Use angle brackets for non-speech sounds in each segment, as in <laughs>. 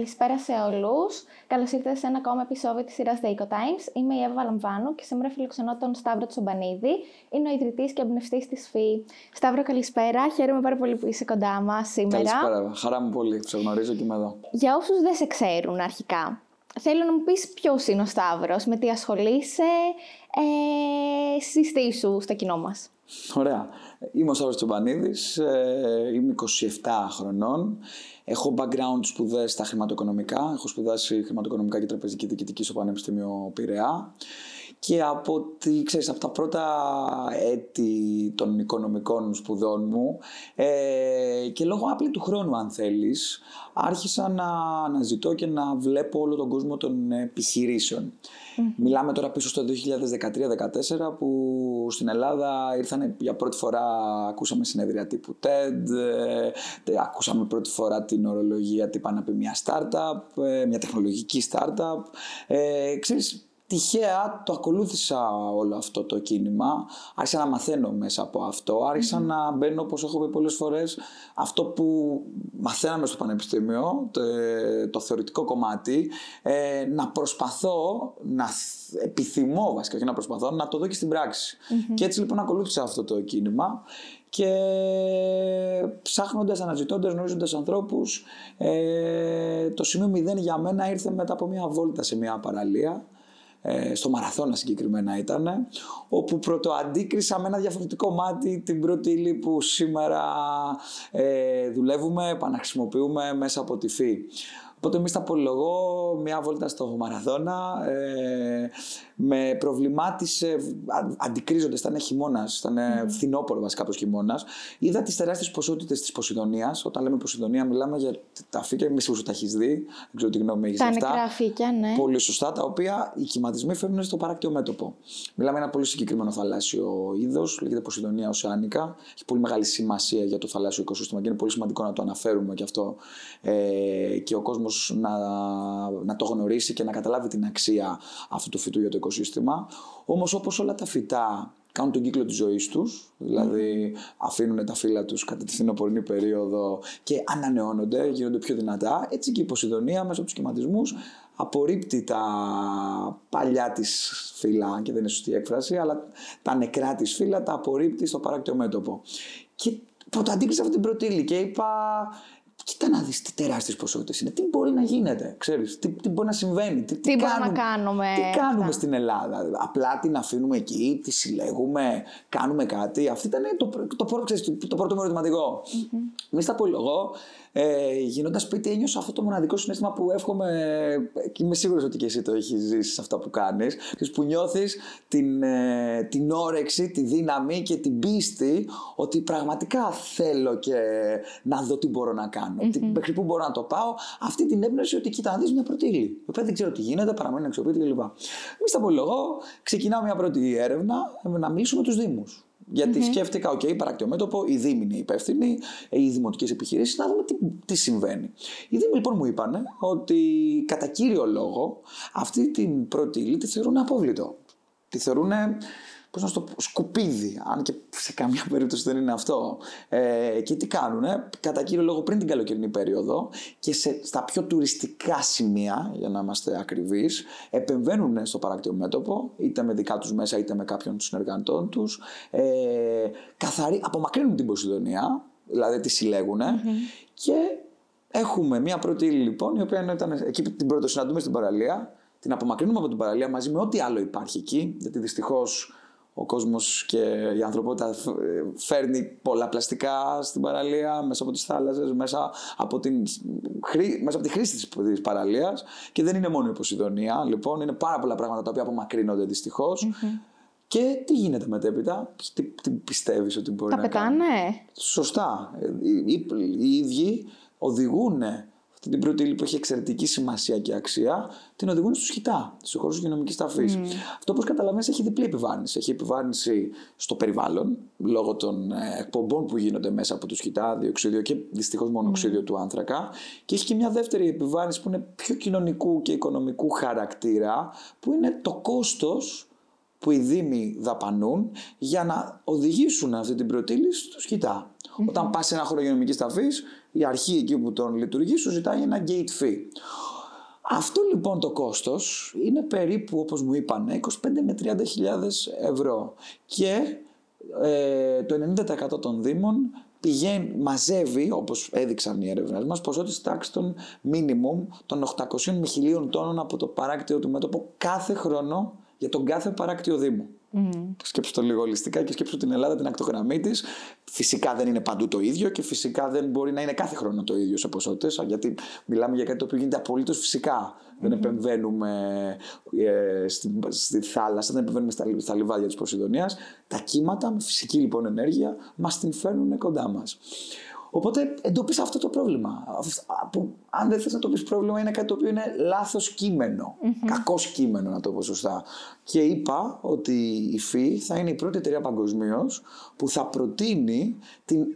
Καλησπέρα σε όλους. Καλώς ήρθατε σε ένα ακόμα επεισόδιο της σειράς The Eco Times. Είμαι η Εύα Λαμβάνου και σήμερα φιλοξενώ τον Σταύρο Τσομπανίδη. Είναι ο ιδρυτής και εμπνευστής της ΦΥ. Σταύρο, καλησπέρα. Χαίρομαι πάρα πολύ που είσαι κοντά μας σήμερα. Καλησπέρα. Χαρά μου πολύ που σε γνωρίζω και είμαι εδώ. Για όσους δεν σε ξέρουν αρχικά, θέλω να μου πεις ποιος είναι ο Σταύρος, με τι ασχολείσαι, ε, συστήσου στο κοινό μας. Ωραία. Είμαι ο Σταύρος Τσομπανίδης, ε, είμαι 27 χρονών. Έχω background σπουδές στα χρηματοοικονομικά. Έχω σπουδάσει χρηματοοικονομικά και τραπεζική διοικητική στο Πανεπιστήμιο Πειραιά. Και από, τη, ξέρεις, από τα πρώτα έτη των οικονομικών σπουδών μου ε, και λόγω άπλη του χρόνου αν θέλεις, άρχισα να αναζητώ και να βλέπω όλο τον κόσμο των επιχειρήσεων. Μιλάμε τώρα πίσω στο 2013-2014 που στην Ελλάδα ήρθαν για πρώτη φορά, ακούσαμε συνέδρια τύπου TED, ε, ακούσαμε πρώτη φορά την ορολογία τύπα να πει μια startup, ε, μια τεχνολογική startup. Ε, ξέρεις, τυχαία το ακολούθησα όλο αυτό το κίνημα. Άρχισα να μαθαίνω μέσα από αυτό. Άρχισα να μπαίνω, όπως έχω πει πολλές φορές, αυτό που μαθαίναμε στο πανεπιστήμιο, το, το θεωρητικό κομμάτι, ε, να προσπαθώ, να επιθυμώ βασικά και να προσπαθώ, να το δω και στην πραξη Και έτσι λοιπόν ακολούθησα αυτό το κίνημα και ψάχνοντας, αναζητώντας, γνωρίζοντας ανθρώπους, ε, το σημείο 0 για μένα ήρθε μετά από μια βόλτα σε μια παραλία ε, στο Μαραθώνα συγκεκριμένα ήταν, όπου πρωτοαντίκρισα με ένα διαφορετικό μάτι την πρώτη ύλη που σήμερα ε, δουλεύουμε, επαναχρησιμοποιούμε μέσα από τη ΦΥ. Οπότε εμείς τα πολυλογώ μια βόλτα στο Μαραθώνα. Ε, με προβλημάτισε, αντικρίζοντας, ήταν χειμώνας, ήταν mm. φθινόπωρο βασικά προ χειμώνας. Είδα τις τεράστιες ποσότητες της Ποσειδονία. Όταν λέμε Ποσειδονία, μιλάμε για τα φύκια, μη σίγουρο τα έχεις δει. Δεν ξέρω τι γνώμη έχεις αυτά. Τα νεκρά φύκια, ναι. Πολύ σωστά, τα οποία οι κυματισμοί φέρνουν στο παράκτιο μέτωπο. Μιλάμε για ένα πολύ συγκεκριμένο θαλάσσιο είδος, λέγεται Ποσειδονία Οσεάνικα. Έχει πολύ μεγάλη σημασία για το θαλάσσιο οικοσύστημα και είναι πολύ σημαντικό να το αναφέρουμε και αυτό ε, και ο κόσμος να, να το γνωρίσει και να καταλάβει την αξία αυτού του φυτού για το οικοσύστημα οικοσύστημα. Όμως, όπως όλα τα φυτά κάνουν τον κύκλο της ζωής τους, δηλαδή αφήνουν τα φύλλα τους κατά τη φθινοπορεινή περίοδο και ανανεώνονται, γίνονται πιο δυνατά. Έτσι και η Ποσειδονία μέσα από του σχηματισμούς απορρίπτει τα παλιά της φύλλα, και δεν είναι σωστή έκφραση, αλλά τα νεκρά της φύλλα τα απορρίπτει στο παράκτιο μέτωπο. Και πρωτοαντίκρισα αυτή την πρώτη και είπα, Κοίτα να δεις τι τεράστιες ποσότητες είναι. Τι μπορεί να γίνεται, ξέρεις, τι, τι μπορεί να συμβαίνει; Τι, τι, τι κάνουμε, να κάνουμε; Τι κάνουμε στην Ελλάδα; Απλά την αφήνουμε εκεί, τη συλλέγουμε, κάνουμε κάτι. Αυτό ήταν το, το, πρώτο, ξέρεις, το, πρώτο μου ερωτηματικό. Mm-hmm. Μη στα πω ε, γίνοντα σπίτι, ένιωσα αυτό το μοναδικό συνέστημα που εύχομαι και είμαι σίγουρος ότι και εσύ το έχεις ζήσει σε αυτά που κάνεις. Που νιώθεις την, ε, την όρεξη, τη δύναμη και την πίστη ότι πραγματικά θέλω και να δω τι μπορώ να κάνω. Mm-hmm. Μέχρι πού μπορώ να το πάω. Αυτή την έμπνευση ότι κοίτα, να δεις μια πρώτη ύλη. Η οποία δεν ξέρω τι γίνεται, παραμένει αξιοποιητή κλπ. Μη στα πολυλογώ, ξεκινάω μια πρώτη έρευνα να μιλήσουμε τους Δήμους. Γιατί mm-hmm. σκέφτηκα, OK, παρακτιομέτωπο, οι Δήμοι είναι υπεύθυνοι, οι δημοτικές επιχειρήσεις, να δούμε τι, τι συμβαίνει. Οι Δήμοι λοιπόν μου είπαν ότι κατά κύριο λόγο αυτή την πρώτη ύλη τη θεωρούν απόβλητο. Τη θεωρούν πώς να το πω, σκουπίδι, αν και σε καμία περίπτωση δεν είναι αυτό. Ε, και τι κάνουν, κατά κύριο λόγο πριν την καλοκαιρινή περίοδο και σε, στα πιο τουριστικά σημεία, για να είμαστε ακριβείς, επεμβαίνουν στο παράκτιο μέτωπο, είτε με δικά τους μέσα είτε με κάποιον συνεργατών τους, ε, καθαρί, απομακρύνουν την Ποσειδονία, δηλαδή τη συλλέγουν και έχουμε μια πρώτη ύλη λοιπόν, η οποία ήταν εκεί την πρώτο συναντούμε στην παραλία, την απομακρύνουμε από την παραλία μαζί με ό,τι άλλο υπάρχει εκεί, γιατί δυστυχώς ο κόσμος και η ανθρωπότητα φέρνει πολλά πλαστικά στην παραλία, μέσα από τις θάλασσες, μέσα από, την, μέσα από τη χρήση της παραλίας και δεν είναι μόνο η Ποσειδονία, λοιπόν, είναι πάρα πολλά πράγματα τα οποία απομακρύνονται Και τι γίνεται μετέπειτα, τι, τι πιστεύεις ότι μπορεί τα να πετάνε; κάνει. Σωστά. Οι, οι, οι ίδιοι οδηγούν αυτή την πρώτη ύλη που έχει εξαιρετική σημασία και αξία, την οδηγούν στους χιτά, στους χώρους υγειονομικής ταφής. Mm. Αυτό, όπως καταλαβαίνεις, έχει διπλή επιβάρυνση. Έχει επιβάρυνση στο περιβάλλον, λόγω των ε, εκπομπών που γίνονται μέσα από τους χιτά, διοξίδιο και δυστυχώς μονοξίδιο mm. του άνθρακα. Και έχει και μια δεύτερη επιβάρυνση που είναι πιο κοινωνικού και οικονομικού χαρακτήρα, που είναι το κόστος που οι Δήμοι δαπανούν για να οδηγήσουν αυτή την πρωτήλη στους χιτά. Όταν πας σε ένα χώρο υγειονομικής ταφής, η αρχή εκεί που τον λειτουργεί σου ζητάει ένα gate fee. Αυτό λοιπόν το κόστος είναι περίπου όπως μου είπαν 25 με 30 ευρώ και ε, το 90% των δήμων πηγαίνει, μαζεύει, όπως έδειξαν οι έρευνες μας, ποσότητες τάξης των minimum των 800 με 1000 τόνων από το παράκτιο του μέτωπο κάθε χρόνο για τον κάθε παράκτιο δήμο. Mm. Σκέψου το λίγο ολιστικά και σκέψου την Ελλάδα, την ακτογραμμή της. Φυσικά δεν είναι παντού το ίδιο και φυσικά δεν μπορεί να είναι κάθε χρόνο το ίδιο σε ποσότητες, γιατί μιλάμε για κάτι το οποίο γίνεται απολύτως φυσικά. Δεν επεμβαίνουμε ε, στη, στη, θάλασσα, δεν επεμβαίνουμε στα, στα λιβάδια της Ποσειδονίας. Τα κύματα με φυσική λοιπόν ενέργεια μας την φέρνουν κοντά μας. Οπότε εντοπίσα αυτό το πρόβλημα. Που, αν δεν θες να το πεις πρόβλημα, είναι κάτι το οποίο είναι λάθος κείμενο. Mm-hmm. Κακός κείμενο, να το πω σωστά. Και είπα ότι η ΦΥ θα είναι η πρώτη εταιρεία παγκοσμίως που θα προτείνει την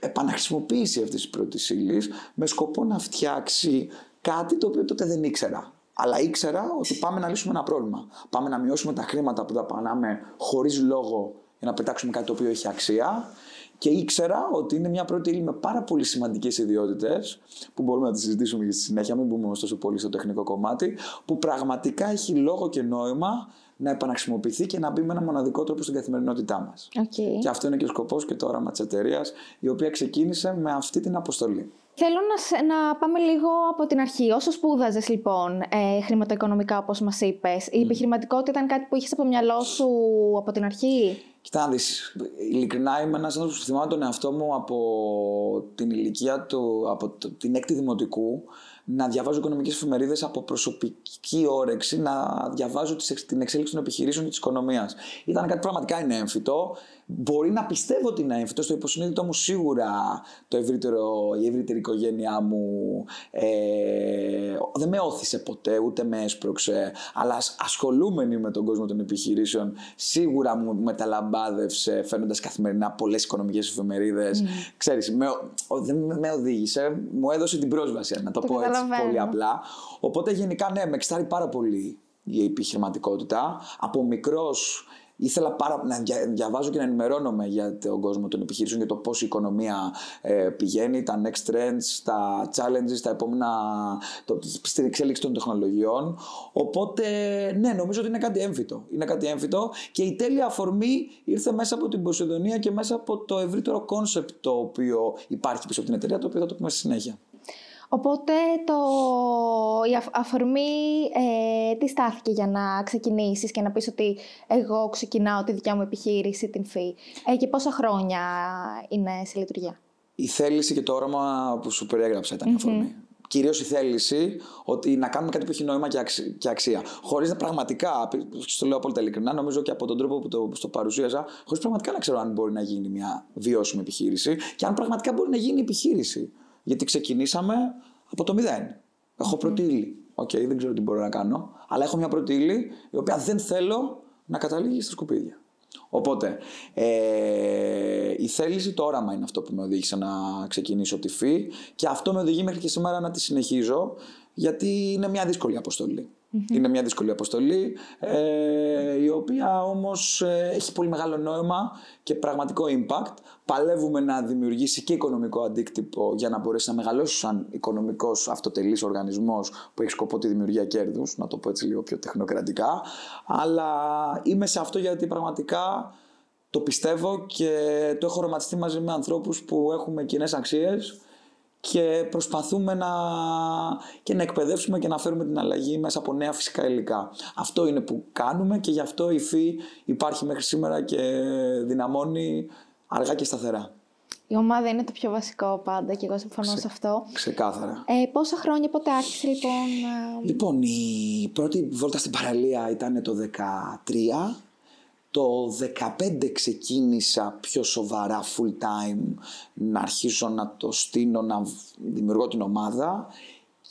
επαναχρησιμοποίηση αυτής της πρώτης ύλης με σκοπό να φτιάξει κάτι το οποίο τότε δεν ήξερα. Αλλά ήξερα ότι πάμε να λύσουμε ένα πρόβλημα. Πάμε να μειώσουμε τα χρήματα που δαπανάμε χωρίς λόγο για να πετάξουμε κάτι το οποίο έχει αξία και ήξερα ότι είναι μια πρώτη ύλη με πάρα πολύ σημαντικές ιδιότητες, που μπορούμε να τη συζητήσουμε και στη συνέχεια, μην μπούμε τόσο πολύ στο τεχνικό κομμάτι, που πραγματικά έχει λόγο και νόημα να επαναχρησιμοποιηθεί και να μπει με ένα μοναδικό τρόπο στην καθημερινότητά μας. Okay. Και αυτό είναι και ο σκοπός και το όραμα της εταιρείας, η οποία ξεκίνησε με αυτή την αποστολή. Θέλω να, να πάμε λίγο από την αρχή. Όσο σπούδαζες λοιπόν ε, χρηματοοικονομικά, όπως μας είπες, η επιχειρηματικότητα ήταν κάτι που είχες από το μυαλό σου από την αρχή; Κοιτά να δεις, ειλικρινά είμαι ένας άνθρωπος που θυμάμαι τον εαυτό μου από την ηλικία του, από την έκτη δημοτικού, να διαβάζω οικονομικές εφημερίδες από προσωπική όρεξη, να διαβάζω την εξέλιξη των επιχειρήσεων και της οικονομίας. Ήταν κάτι πραγματικά είναι έμφυτο. Μπορεί να πιστεύω ότι είναι έμφυτο, στο υποσυνείδητο μου σίγουρα το ευρύτερο, η ευρύτερη οικογένειά μου ε, δεν με όθησε ποτέ, ούτε με έσπρωξε, αλλά ασχολούμενοι με τον κόσμο των επιχειρήσεων σίγουρα μου μεταλαμπάδευσε φέρνοντα καθημερινά πολλές οικονομικές εφημερίδες. Mm. Ξέρεις, με, δεν με οδήγησε, μου έδωσε την πρόσβαση, να το, το πω έτσι πολύ απλά. Οπότε γενικά ναι, με εξιτάρει πάρα πολύ η επιχειρηματικότητα. Από μικρός ήθελα πάρα, να διαβάζω και να ενημερώνομαι για τον κόσμο των επιχειρήσεων, για το πώς η οικονομία ε, πηγαίνει, τα next trends, τα challenges, τα επόμενα, το, στην εξέλιξη των τεχνολογιών. Οπότε, ναι, νομίζω ότι είναι κάτι έμφυτο. Είναι κάτι έμφυτο και η τέλεια αφορμή ήρθε μέσα από την Ποσειδωνία και μέσα από το ευρύτερο concept το οποίο υπάρχει πίσω από την εταιρεία, το οποίο θα το πούμε στη συνέχεια. Οπότε το, η αφορμή ε, τι στάθηκε για να ξεκινήσεις και να πεις ότι εγώ ξεκινάω τη δικιά μου επιχείρηση, την ΦΥ. Ε, και πόσα χρόνια είναι σε λειτουργία; Η θέληση και το όραμα που σου περιέγραψα ήταν η αφορμή. Κυρίως η θέληση ότι να κάνουμε κάτι που έχει νόημα και, αξία. Χωρίς να πραγματικά, το λέω απόλυτα ειλικρινά, νομίζω και από τον τρόπο που το, το παρουσίαζα, χωρίς πραγματικά να ξέρω αν μπορεί να γίνει μια βιώσιμη επιχείρηση και αν πραγματικά μπορεί να γίνει επιχείρηση. Γιατί ξεκινήσαμε από το μηδέν. Έχω mm. πρώτη ύλη. Οκ, okay, δεν ξέρω τι μπορώ να κάνω. Αλλά έχω μια πρώτη ύλη η οποία δεν θέλω να καταλήγει στα σκουπίδια. Οπότε, ε, η θέληση, το όραμα είναι αυτό που με οδήγησε να ξεκινήσω τη Phee και αυτό με οδηγεί μέχρι και σήμερα να τη συνεχίζω γιατί είναι μια δύσκολη αποστολή. Είναι μια δύσκολη αποστολή, ε, η οποία όμως ε, έχει πολύ μεγάλο νόημα και πραγματικό impact. Παλεύουμε να δημιουργήσει και οικονομικό αντίκτυπο για να μπορέσει να μεγαλώσει σαν οικονομικός αυτοτελής οργανισμός που έχει σκοπό τη δημιουργία κέρδους, να το πω έτσι λίγο πιο τεχνοκρατικά. Αλλά είμαι σε αυτό γιατί πραγματικά το πιστεύω και το έχω ρωματιστεί μαζί με ανθρώπους που έχουμε κοινές αξίες και προσπαθούμε να, και να εκπαιδεύσουμε και να φέρουμε την αλλαγή μέσα από νέα φυσικά υλικά. Αυτό είναι που κάνουμε και γι' αυτό η ΦΥ υπάρχει μέχρι σήμερα και δυναμώνει αργά και σταθερά. Η ομάδα είναι το πιο βασικό πάντα και εγώ συμφωνώ σε αυτό. Ξεκάθαρα. Ε, πόσα χρόνια, πότε άρχισε λοιπόν... Λοιπόν, η πρώτη βόλτα στην παραλία ήταν το 2013 το 15 ξεκίνησα πιο σοβαρά full time να αρχίσω να το στείλω, να δημιουργώ την ομάδα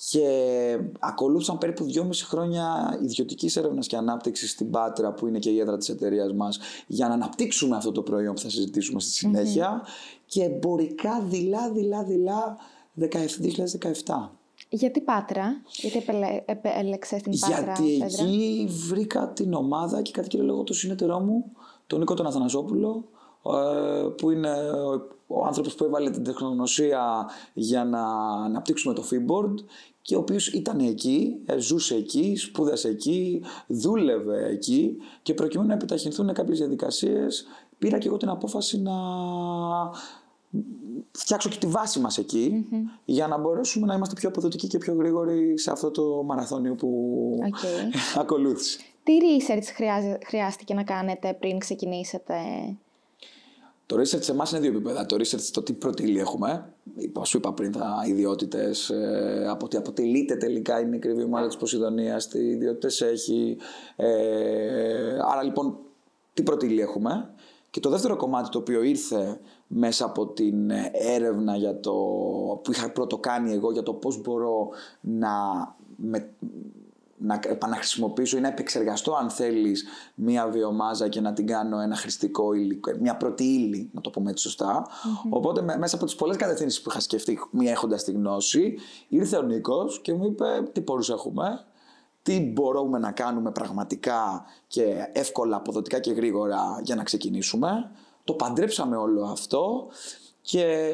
και ακολούθησαν περίπου 2,5 χρόνια ιδιωτικής έρευνας και ανάπτυξης στην Πάτρα που είναι και η έδρα της εταιρείας μας για να αναπτύξουμε αυτό το προϊόν που θα συζητήσουμε στη συνέχεια και εμπορικά δειλά δειλά δειλά 2017. Γιατί Πάτρα, γιατί επέλεξε την Πάτρα. Γιατί εκεί βρήκα την ομάδα και κατά κύριο λόγο το συνεταιρό μου, τον Νίκο τον Αθανασόπουλο, ε, που είναι ο άνθρωπος που έβαλε την τεχνογνωσία για να αναπτύξουμε το Feedboard και ο οποίος ήταν εκεί, ε, ζούσε εκεί, σπούδασε εκεί, δούλευε εκεί και προκειμένου να επιταχυνθούν κάποιες διαδικασίες πήρα και εγώ την απόφαση να φτιάξω και τη βάση μας εκει για να μπορέσουμε να είμαστε πιο αποδοτικοί και πιο γρήγοροι σε αυτό το μαραθώνιο που okay. <laughs> ακολούθησε. Τι research χρειάστηκε να κάνετε πριν ξεκινήσετε; Το research σε εμάς είναι δύο επίπεδα. Το research το τι προτήλει έχουμε. Σου είπα πριν τα ιδιότητες, ε, από τι αποτελείται τελικά η νεκρή ομάδα της Ποσειδονίας, τι ιδιότητες έχει. Ε, άρα λοιπόν, τι προτήλει έχουμε; Και το δεύτερο κομμάτι το οποίο ήρθε μέσα από την έρευνα για το, που είχα πρώτο κάνει εγώ για το πώς μπορώ να με, να επαναχρησιμοποιήσω ή να επεξεργαστώ αν θέλεις μία βιομάζα και να την κάνω ένα χρηστικό υλικό, μια πρώτη ύλη, να το πούμε έτσι Οπότε μέσα από τις πολλές κατευθύνσεις που είχα σκεφτεί, μία έχοντας τη γνώση, ήρθε ο Νίκος και μου είπε τι πόρους έχουμε, τι μπορούμε να κάνουμε πραγματικά και εύκολα, αποδοτικά και γρήγορα για να ξεκινήσουμε. Το παντρέψαμε όλο αυτό και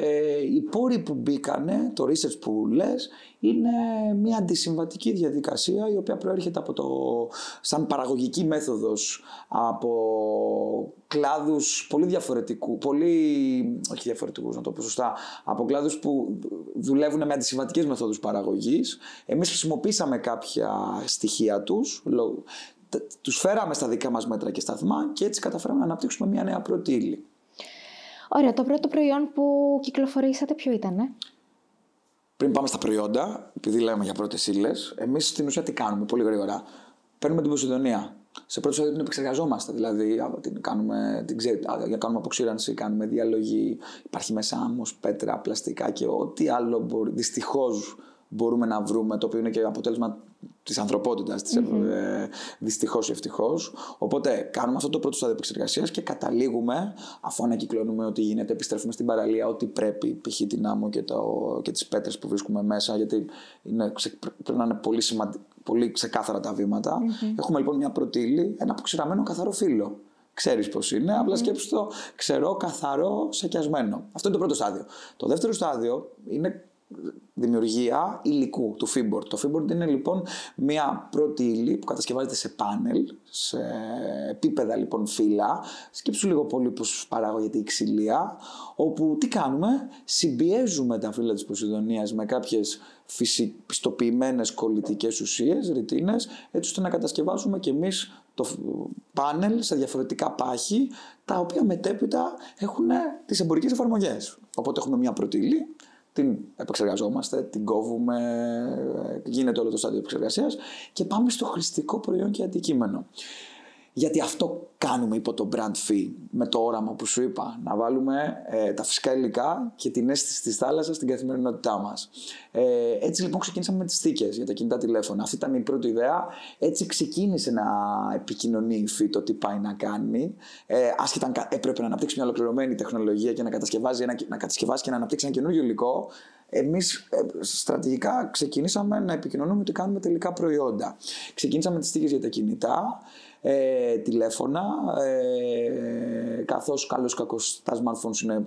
οι πόροι που μπήκανε, το research που λες, είναι μια αντισυμβατική διαδικασία η οποία προέρχεται από το, σαν παραγωγική μέθοδος από κλάδους πολύ διαφορετικού, πολύ, όχι διαφορετικούς να το πω σωστά, από κλάδους που δουλεύουν με αντισυμβατικές μεθόδους παραγωγής. Εμείς χρησιμοποίησαμε κάποια στοιχεία τους, τους φέραμε στα δικά μας μέτρα και σταθμά και έτσι καταφέραμε να αναπτύξουμε μια νέα πρώτη ύλη. Ωραία, το πρώτο προϊόν που κυκλοφορήσατε ποιο ήταν, ε; Πριν πάμε στα προϊόντα, επειδή λέμε για πρώτες ύλες, εμείς στην ουσία τι κάνουμε πολύ γρήγορα. Παίρνουμε την Ποσειδονία. Σε πρώτο στάδιο την επεξεργαζόμαστε. Δηλαδή, την κάνουμε, την ξέρετε, για κάνουμε αποξήρανση, κάνουμε διαλογή. Υπάρχει μέσα άμμος, πέτρα, πλαστικά και ό,τι άλλο μπορεί. Δυστυχώς μπορούμε να βρούμε, το οποίο είναι και αποτέλεσμα της ανθρωπότητας, mm-hmm. ε, δυστυχώς ή ευτυχώς. Οπότε κάνουμε αυτό το πρώτο στάδιο επεξεργασίας και καταλήγουμε, αφού ανακυκλώνουμε ό,τι γίνεται, επιστρέφουμε στην παραλία ό,τι πρέπει, π.χ. την άμμο και, το, και τις πέτρες που βρίσκουμε μέσα, γιατί είναι, πρέπει να είναι πολύ, πολύ ξεκάθαρα τα βήματα. Mm-hmm. Έχουμε λοιπόν μια πρωτήλη, ένα αποξηραμένο καθαρό φύλλο. Ξέρεις πώς είναι, mm-hmm. απλά σκέψου το ξερό, καθαρό, σακιασμένο. Αυτό είναι το πρώτο στάδιο. Το δεύτερο στάδιο είναι δημιουργία υλικού του Feedboard. Το Feedboard είναι λοιπόν μια πρώτη ύλη που κατασκευάζεται σε πάνελ, σε επίπεδα λοιπόν φύλλα. Σκέψου λίγο πολύ πώς παράγεται η ξυλία, όπου τι κάνουμε, συμπιέζουμε τα φύλλα της Ποσειδονίας με κάποιες πιστοποιημένες κολλητικές ουσίες, ρητίνες, έτσι ώστε να κατασκευάσουμε και εμείς το πάνελ σε διαφορετικά πάχη, τα οποία μετέπειτα έχουν τις εμπορικές εφαρμογές. Οπότε έχουμε μια πρώτη ύλη, την επεξεργαζόμαστε, την κόβουμε, γίνεται όλο το στάδιο επεξεργασίας και πάμε στο χρηστικό προϊόν και αντικείμενο. Γιατί αυτό κάνουμε υπό το brand fee, με το όραμα που σου είπα, να βάλουμε ε, τα φυσικά υλικά και την αίσθηση της θάλασσας στην καθημερινότητά μας. Ε, έτσι λοιπόν ξεκίνησαμε με τις θήκες για τα κινητά τηλέφωνα. Αυτή ήταν η πρώτη ιδέα. Έτσι ξεκίνησε να επικοινωνεί η φύ το τι πάει να κάνει. Ε, άσχετα αν έπρεπε να αναπτύξει μια ολοκληρωμένη τεχνολογία και να κατασκευάσει, ένα, να κατασκευάσει και να αναπτύξει ένα καινούργιο υλικό, εμείς ε, στρατηγικά ξεκινήσαμε να επικοινωνούμε ότι κάνουμε τελικά προϊόντα. Ξεκίνησαμε τις θήκες για τα κινητά, ε, τηλέφωνα, ε, καθώς καλώς κακώς τα smartphones είναι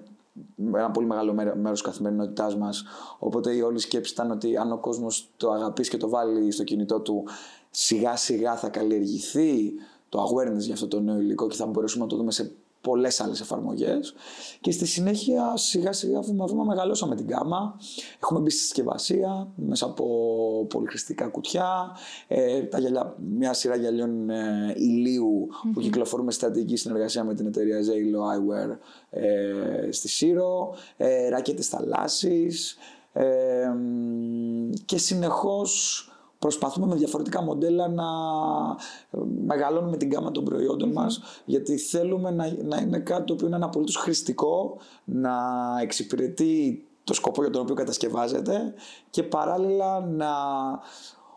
ένα πολύ μεγάλο μέρος καθημερινότητάς μας. Οπότε η όλη σκέψη ήταν ότι αν ο κόσμος το αγαπήσει και το βάλει στο κινητό του, σιγά σιγά θα καλλιεργηθεί το awareness για αυτό το νέο υλικό και θα μπορέσουμε να το δούμε σε πολλές άλλες εφαρμογές. Και στη συνέχεια, σιγά σιγά, βήμα βήμα, μεγαλώσαμε την κάμα. Έχουμε μπει στη συσκευασία μέσα από πολυχρηστικά κουτιά. Ε, τα γυαλιά, μια σειρά γυαλιών ε, ηλίου mm-hmm. που κυκλοφορούμε στρατηγική συνεργασία με την εταιρεία Zalo Eyewear ε, στη Σύρο. Ε, Ρακέτες θαλάσση. Ε, και συνεχώς προσπαθούμε με διαφορετικά μοντέλα να μεγαλώνουμε την γάμα των προϊόντων mm μας γιατί θέλουμε να, να είναι κάτι το οποίο είναι απολύτως χρηστικό, να εξυπηρετεί το σκοπό για τον οποίο κατασκευάζεται και παράλληλα να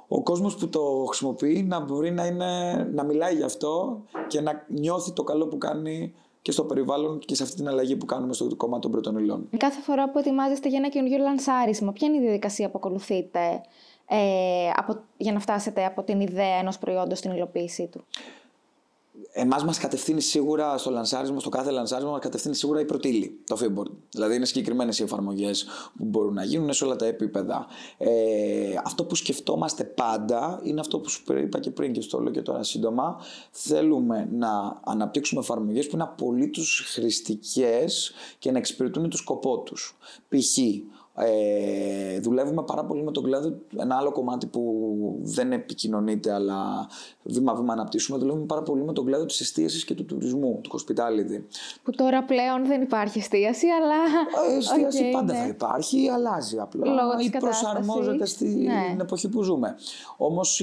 ο κόσμος που το χρησιμοποιεί να μπορεί να, είναι, να μιλάει γι' αυτό και να νιώθει το καλό που κάνει και στο περιβάλλον και σε αυτή την αλλαγή που κάνουμε στο κομμάτι των πρώτων υλών. Κάθε φορά που ετοιμάζεστε για ένα καινούργιο λανσάρισμα, ποια είναι η διαδικασία που ακολουθείτε; Ε, από, για να φτάσετε από την ιδέα ενός προϊόντος στην υλοποίησή του. Εμάς μας κατευθύνει σίγουρα στο λανσάρισμα, στο κάθε λανσάρισμα, μας κατευθύνει σίγουρα η πρωτήλη, το Feedboard. Δηλαδή είναι συγκεκριμένες οι εφαρμογές που μπορούν να γίνουν σε όλα τα επίπεδα. Ε, αυτό που σκεφτόμαστε πάντα είναι αυτό που σου είπα και πριν και στο λέω και τώρα σύντομα. Θέλουμε να αναπτύξουμε εφαρμογές που είναι απολύτως χρηστικές και να εξυπηρετούν το σκοπό τους. Π.χ. Ε, δουλεύουμε πάρα πολύ με τον κλάδο. Ένα άλλο κομμάτι που δεν επικοινωνείται, αλλά βήμα-βήμα αναπτύσσουμε, δουλεύουμε πάρα πολύ με τον κλάδο της εστίασης και του τουρισμού, του hospitality. Που τώρα πλέον δεν υπάρχει εστίαση, αλλά. Η ε, εστίαση okay, πάντα ναι. θα υπάρχει, αλλάζει απλά. Λόγω ή προσαρμόζεται στην ναι. εποχή που ζούμε. Όμως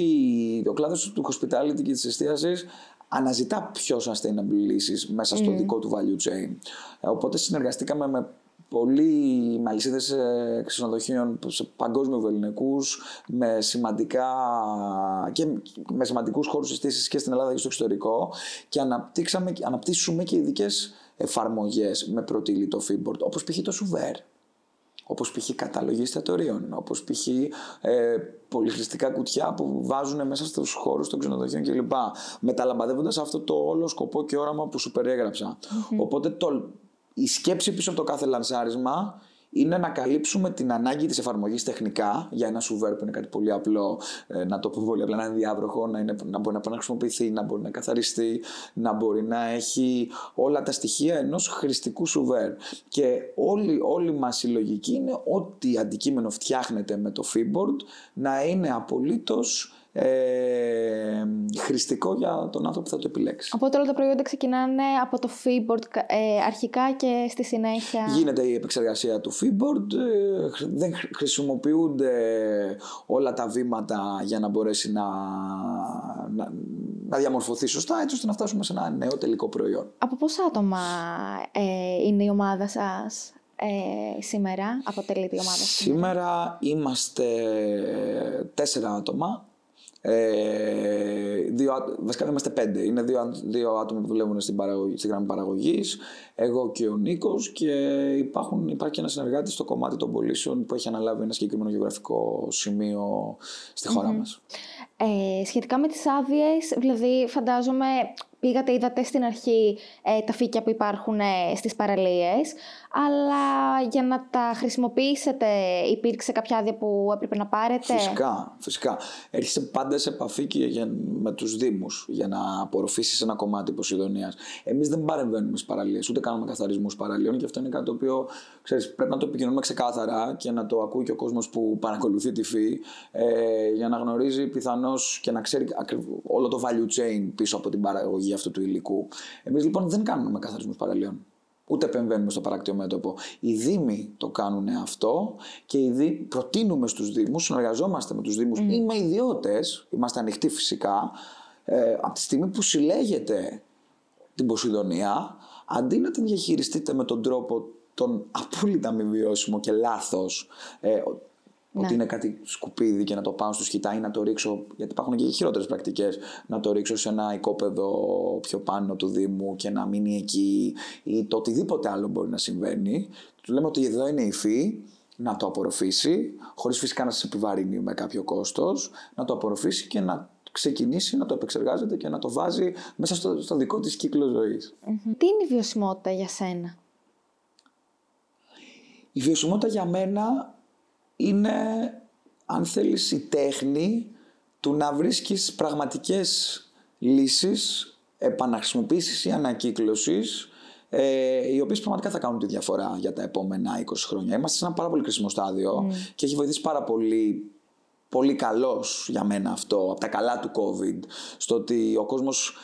ο κλάδος του hospitality και της εστίασης αναζητά πιο sustainable λύσεις μέσα στο mm. δικό του value chain. Ε, οπότε συνεργαστήκαμε με πολλοί αλυσίδε ε, ξενοδοχείων σε παγκόσμιου ελληνικού με, σημαντικά, και με σημαντικούς χώρους εστίασης και στην Ελλάδα και στο εξωτερικό και αναπτύξαμε, αναπτύσσουμε και ειδικές εφαρμογές με πρωτήλη το Freeboard όπως π.χ. το Σουβέρ όπως π.χ. κατάλογοι εστιατορίων, όπως π.χ. Ε, πολυχρηστικά κουτιά που βάζουν μέσα στους χώρους των ξενοδοχείων κλπ. Μεταλαμπαδεύοντας αυτό το όλο σκοπό και όραμα που σου περιεγραψα Οπότε το, η σκέψη πίσω από το κάθε λανσάρισμα είναι να καλύψουμε την ανάγκη της εφαρμογής τεχνικά για ένα σουβέρ που είναι κάτι πολύ απλό, ε, να το πω πολύ απλά, να είναι διάβροχο, να, είναι, να μπορεί να χρησιμοποιηθεί, να μπορεί να καθαριστεί, να μπορεί να έχει όλα τα στοιχεία ενός χρηστικού σουβέρ. Και όλη, όλη μας η λογική είναι ότι αντικείμενο φτιάχνεται με το Freeboard να είναι απολύτως ε, χρηστικό για τον άνθρωπο που θα το επιλέξει. Οπότε όλα τα προϊόντα ξεκινάνε από το Feedboard ε, αρχικά και στη συνέχεια. Γίνεται η επεξεργασία του Feedboard. Ε, δεν χρησιμοποιούνται όλα τα βήματα για να μπορέσει να, να, να διαμορφωθεί σωστά έτσι ώστε να φτάσουμε σε ένα νέο τελικό προϊόν. Από πόσα άτομα ε, είναι η ομάδα σας ε, σήμερα, αποτελείται η ομάδα σας; Σήμερα είμαστε τέσσερα άτομα ε, δύο, βασικά είμαστε πέντε. Είναι δύο, δύο άτομα που δουλεύουν στην, παραγωγή, στη γραμμή παραγωγής. Εγώ και ο Νίκος. Και υπάρχουν, υπάρχει ένα συνεργάτη στο κομμάτι των πωλήσεων που έχει αναλάβει ένα συγκεκριμένο γεωγραφικό σημείο στη χώρα mm-hmm. μας. Ε, σχετικά με τις άδειες, δηλαδή φαντάζομαι πήγατε, είδατε στην αρχή ε, τα φύκια που υπάρχουν ε, στις παραλίες, αλλά για να τα χρησιμοποιήσετε υπήρξε κάποια άδεια που έπρεπε να πάρετε; Φυσικά, φυσικά. Έρχεσαι πάντα σε επαφή και για, με τους Δήμους για να απορροφήσεις ένα κομμάτι Ποσειδονίας. Εμείς δεν παρεμβαίνουμε στις παραλίες, ούτε κάνουμε καθαρισμούς παραλίων και αυτό είναι κάτι το οποίο ξέρεις, πρέπει να το επικοινωνούμε ξεκάθαρα και να το ακούει και ο κόσμος που παρακολουθεί τη ΦΥ ε, για να γνωρίζει πιθανώς και να ξέρει όλο το value chain πίσω από την παραγωγή αυτού του υλικού. Εμείς λοιπόν δεν κάνουμε καθαρισμούς παραλίων. Ούτε επεμβαίνουμε στο παράκτιο μέτωπο. Οι Δήμοι το κάνουν αυτό και οι Δήμοι προτείνουμε στους Δήμους, συνεργαζόμαστε με τους Δήμους mm. ή με ιδιώτες, είμαστε ανοιχτοί φυσικά, ε, από τη στιγμή που συλλέγεται την Ποσειδονία, αντί να την διαχειριστείτε με τον τρόπο τον απόλυτα μη βιώσιμο και λάθος ε, ότι ναι. είναι κάτι σκουπίδι και να το πάω στο σκητά ή να το ρίξω, γιατί υπάρχουν και χειρότερες πρακτικές, να το ρίξω σε ένα οικόπεδο πιο πάνω του Δήμου και να μείνει εκεί ή το οτιδήποτε άλλο μπορεί να συμβαίνει. Του λέμε ότι εδώ είναι η φύ, να το απορροφήσει, χωρίς φυσικά να σας επιβαρύνει με κάποιο κόστος, να το απορροφήσει και να ξεκινήσει να το επεξεργάζεται και να το βάζει μέσα στο, στο δικό της κύκλος ζωής. Τι είναι η βιωσιμότητα για σένα; Η βιωσιμότητα για μένα είναι, αν θέλεις, η τέχνη του να βρίσκεις πραγματικές λύσεις επαναχρησιμοποίησης ή ανακύκλωσης ε, οι οποίες πραγματικά θα κάνουν τη διαφορά για τα επόμενα 20 χρόνια. Είμαστε σε ένα πάρα πολύ κρίσιμο στάδιο mm. και έχει βοηθήσει πάρα πολύ πολύ καλός για μένα αυτό, από τα καλά του COVID, στο ότι ο κόσμος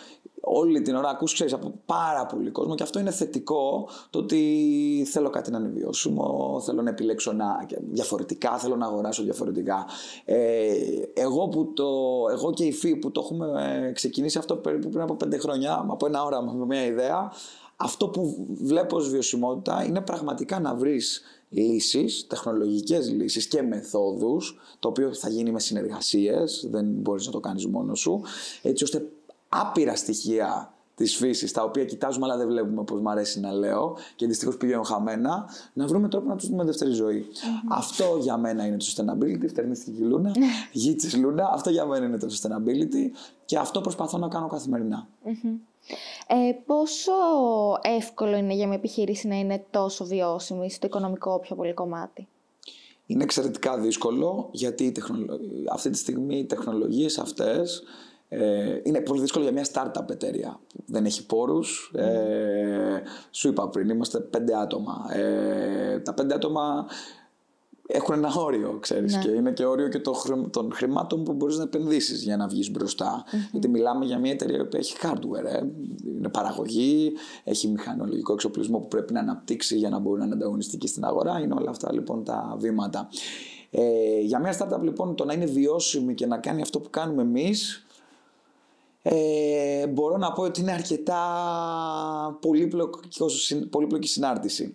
όλη την ώρα ακούς, ξέρεις, από πάρα πολύ κόσμο και αυτό είναι θετικό, το ότι θέλω κάτι να είναι βιώσιμο, θέλω να επιλέξω να, διαφορετικά, θέλω να αγοράσω διαφορετικά. Ε, εγώ, που το, εγώ και η ΦΥ που το έχουμε ξεκινήσει αυτό περίπου πριν από πέντε χρόνια, από ένα ώρα με μια ιδέα, αυτό που βλέπω ως βιωσιμότητα είναι πραγματικά να βρεις λύσεις, τεχνολογικές λύσεις και μεθόδους, το οποίο θα γίνει με συνεργασίες, δεν μπορείς να το κάνεις μόνος σου, έτσι ώστε άπειρα στοιχεία της φύσης, τα οποία κοιτάζουμε αλλά δεν βλέπουμε, όπω μου αρέσει να λέω, και δυστυχώς πηγαίνουν χαμένα, να βρούμε τρόπο να τους δούμε δεύτερη ζωή. Αυτό για μένα είναι το sustainability. Φτερνίστηκε η Λούνα, γη της Λούνα. Αυτό για μένα είναι το sustainability και αυτό προσπαθώ να κάνω καθημερινά. Ε, πόσο εύκολο είναι για μια επιχείρηση να είναι τόσο βιώσιμη στο οικονομικό πιο πολύ κομμάτι; Είναι εξαιρετικά δύσκολο γιατί αυτή τη στιγμή οι τεχνολογίες αυτές ε, είναι πολύ δύσκολο για μια startup εταιρεία που δεν έχει πόρους. Ε, σου είπα πριν, είμαστε πέντε άτομα. Ε, τα πέντε άτομα έχουν ένα όριο, ξέρεις, ναι. και είναι και όριο και των χρημάτων που μπορείς να επενδύσεις για να βγεις μπροστα Γιατί μιλάμε για μια εταιρεία που έχει hardware, ε. είναι παραγωγή, έχει μηχανολογικό εξοπλισμό που πρέπει να αναπτύξει για να μπορεί να είναι ανταγωνιστική στην αγορά, είναι όλα αυτά λοιπόν τα βήματα. Ε, για μια startup λοιπόν το να είναι βιώσιμη και να κάνει αυτό που κάνουμε εμείς ε, μπορώ να πω ότι είναι αρκετά πολύπλοκη συνάρτηση.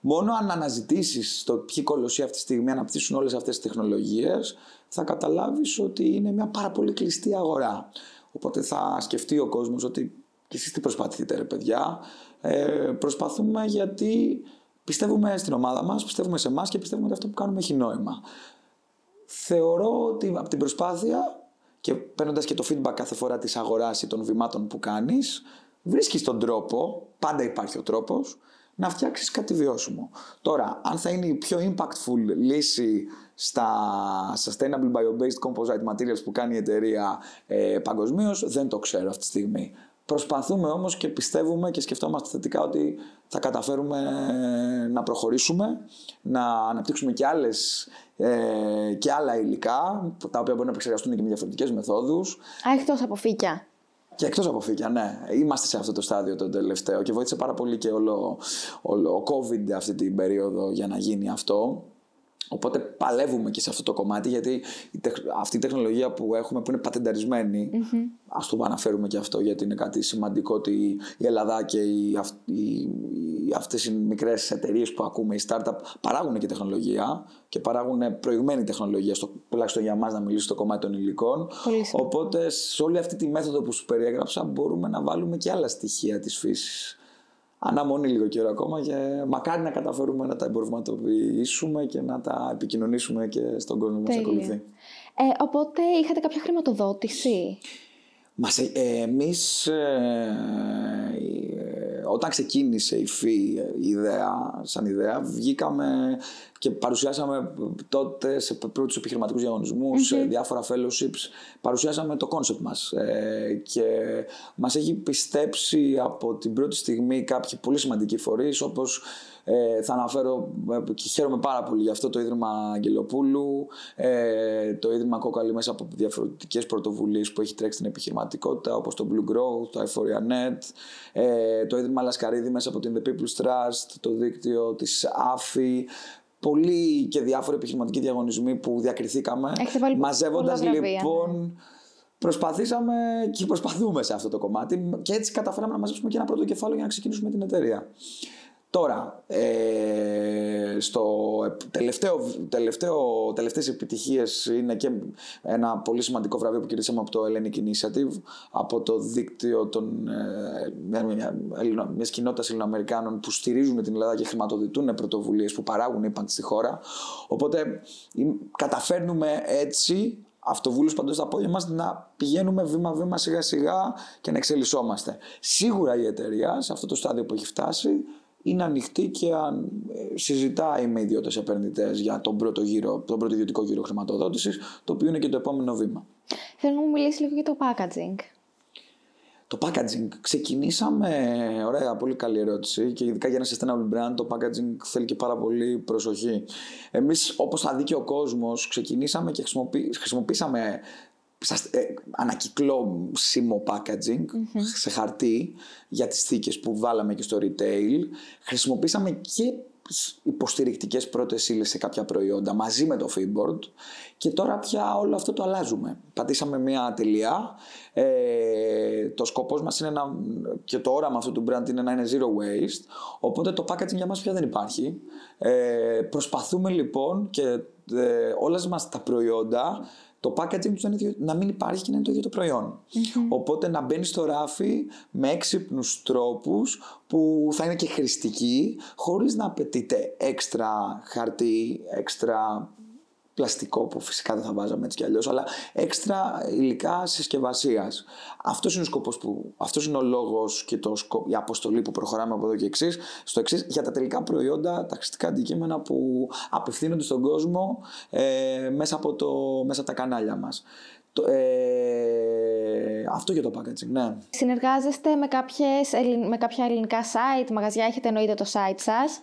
Μόνο αν αναζητήσεις το ποιοι κολοσσοί αυτή τη στιγμή αναπτύσσουν όλες αυτές τις τεχνολογίες, θα καταλάβεις ότι είναι μια πάρα πολύ κλειστή αγορά. Οπότε θα σκεφτεί ο κόσμος ότι και εσείς τι προσπαθείτε, ρε παιδιά; Ε, προσπαθούμε γιατί πιστεύουμε στην ομάδα μας, πιστεύουμε σε εμάς και πιστεύουμε ότι αυτό που κάνουμε έχει νόημα. Θεωρώ ότι από την προσπάθεια και παίρνοντας και το feedback κάθε φορά της αγοράς ή των βημάτων που κάνεις, βρίσκεις τον τρόπο, πάντα υπάρχει ο τρόπος, να φτιάξεις κάτι βιώσιμο. Τώρα, αν θα είναι η πιο impactful λύση στα sustainable bio-based composite materials που κάνει η εταιρεία ε, παγκοσμίως, δεν το ξέρω αυτή τη στιγμή. Προσπαθούμε όμως και πιστεύουμε και σκεφτόμαστε θετικά ότι θα καταφέρουμε να προχωρήσουμε, να αναπτύξουμε και, άλλες, ε, και άλλα υλικά, τα οποία μπορεί να επεξεργαστούν και με διαφορετικές μεθόδους. Α, εκτός από φύκια. Και εκτός από φύκια, ναι. Είμαστε σε αυτό το στάδιο το τελευταίο και βοήθησε πάρα πολύ και όλο, όλο ο COVID αυτή την περίοδο για να γίνει αυτό. Οπότε παλεύουμε και σε αυτό το κομμάτι γιατί αυτή η τεχνολογία που έχουμε που είναι πατενταρισμένη, mm-hmm. ας το αναφέρουμε και αυτό γιατί είναι κάτι σημαντικό ότι η Ελλάδα και οι, οι, αυτές οι μικρές εταιρείες που ακούμε, οι startup παράγουν και τεχνολογία και παράγουν προηγμένη τεχνολογία, στο, τουλάχιστον για μας να μιλήσω στο κομμάτι των υλικών. Οπότε σε όλη αυτή τη μέθοδο που σου περιέγραψα μπορούμε να βάλουμε και άλλα στοιχεία της φύσης αναμονή λίγο καιρό ακόμα και μακάρι να καταφέρουμε να τα εμπορευματοποιήσουμε και να τα επικοινωνήσουμε και στον κόσμο που μας ακολουθεί. Ε, οπότε είχατε κάποια χρηματοδότηση; Μας, ε, εμείς ε, όταν ξεκίνησε η Phee η ιδέα, σαν ιδέα, βγήκαμε και παρουσιάσαμε τότε σε πρώτους επιχειρηματικούς σε διάφορα fellowships, παρουσιάσαμε το concept μας. Ε, και μας έχει πιστέψει από την πρώτη στιγμή κάποιοι πολύ σημαντικοί φορείς όπως ε, θα αναφέρω ε, και χαίρομαι πάρα πολύ για αυτό το Ίδρυμα Αγγελοπούλου, ε, το Ίδρυμα Κόκαλη μέσα από διαφορετικές πρωτοβουλίες που έχει τρέξει στην επιχειρηματικότητα όπως το Blue Growth, το Euphoria Net, ε, το Ίδρυμα Λασκαρίδη μέσα από την The People's Trust, το δίκτυο της AFI, πολλοί και διάφοροι επιχειρηματικοί διαγωνισμοί που διακριθήκαμε. Μαζεύοντας λοιπόν. Προσπαθήσαμε και προσπαθούμε σε αυτό το κομμάτι και έτσι καταφέραμε να μαζέψουμε και ένα πρώτο κεφάλαιο για να ξεκινήσουμε την εταιρεία. Τώρα, ε, στο τελευταίο, τελευταίο, τελευταίες επιτυχίες είναι και ένα πολύ σημαντικό βραβείο που κερδίσαμε από το Hellenic Initiative, από το δίκτυο των, ε, μια, μιας κοινότητας Ελληνοαμερικάνων που στηρίζουν την Ελλάδα και χρηματοδοτούν πρωτοβουλίες που παράγουν ύπαν στη χώρα. Οπότε καταφέρνουμε έτσι αυτοβούλους παντού στα πόδια μας να πηγαίνουμε βήμα-βήμα σιγά-σιγά και να εξελισσόμαστε. Σίγουρα η εταιρεία σε αυτό το στάδιο που έχει φτάσει είναι ανοιχτή και αν ε, συζητάει με ιδιώτες επενδυτές για τον πρώτο, γύρο, τον πρώτο ιδιωτικό γύρο χρηματοδότησης, το οποίο είναι και το επόμενο βήμα. Θέλω να μου μιλήσεις λίγο για το packaging. Το packaging. Ξεκινήσαμε, ωραία, πολύ καλή ερώτηση και ειδικά για ένα sustainable brand το packaging θέλει και πάρα πολύ προσοχή. Εμείς όπως θα δει και ο κόσμος ξεκινήσαμε και χρησιμοποίησαμε ε, ανακυκλώσιμο packaging σε χαρτί για τις θήκες που βάλαμε και στο retail. Χρησιμοποίησαμε και υποστηρικτικές πρώτες ύλες σε κάποια προϊόντα μαζί με το Feedboard και τώρα πια όλο αυτό το αλλάζουμε. Πατήσαμε μια τελεία. Ε, το σκοπός μας είναι να, και το όραμα αυτού του brand είναι να είναι zero waste οπότε το packaging για μας πια δεν υπάρχει. Ε, προσπαθούμε λοιπόν και ε, όλες μας τα προϊόντα το packaging τους ίδιο, να μην υπάρχει και να είναι το ίδιο το προϊόν. Οπότε να μπαίνει στο ράφι με έξυπνους τρόπους που θα είναι και χρηστικοί, χωρίς να απαιτείται έξτρα χαρτί, έξτρα πλαστικό που φυσικά δεν θα βάζαμε έτσι κι αλλιώς, αλλά έξτρα υλικά συσκευασίας. Αυτός είναι ο σκοπός που. Αυτός είναι ο λόγος και το, η αποστολή που προχωράμε από εδώ και εξής. Στο εξής, για τα τελικά προϊόντα, τα χρηστικά αντικείμενα που απευθύνονται στον κόσμο ε, μέσα, από το, μέσα από τα κανάλια μας. Ε, αυτό για το packaging, ναι. Συνεργάζεστε με, κάποιες, με κάποια ελληνικά site, μαγαζιά, έχετε εννοείται το site σας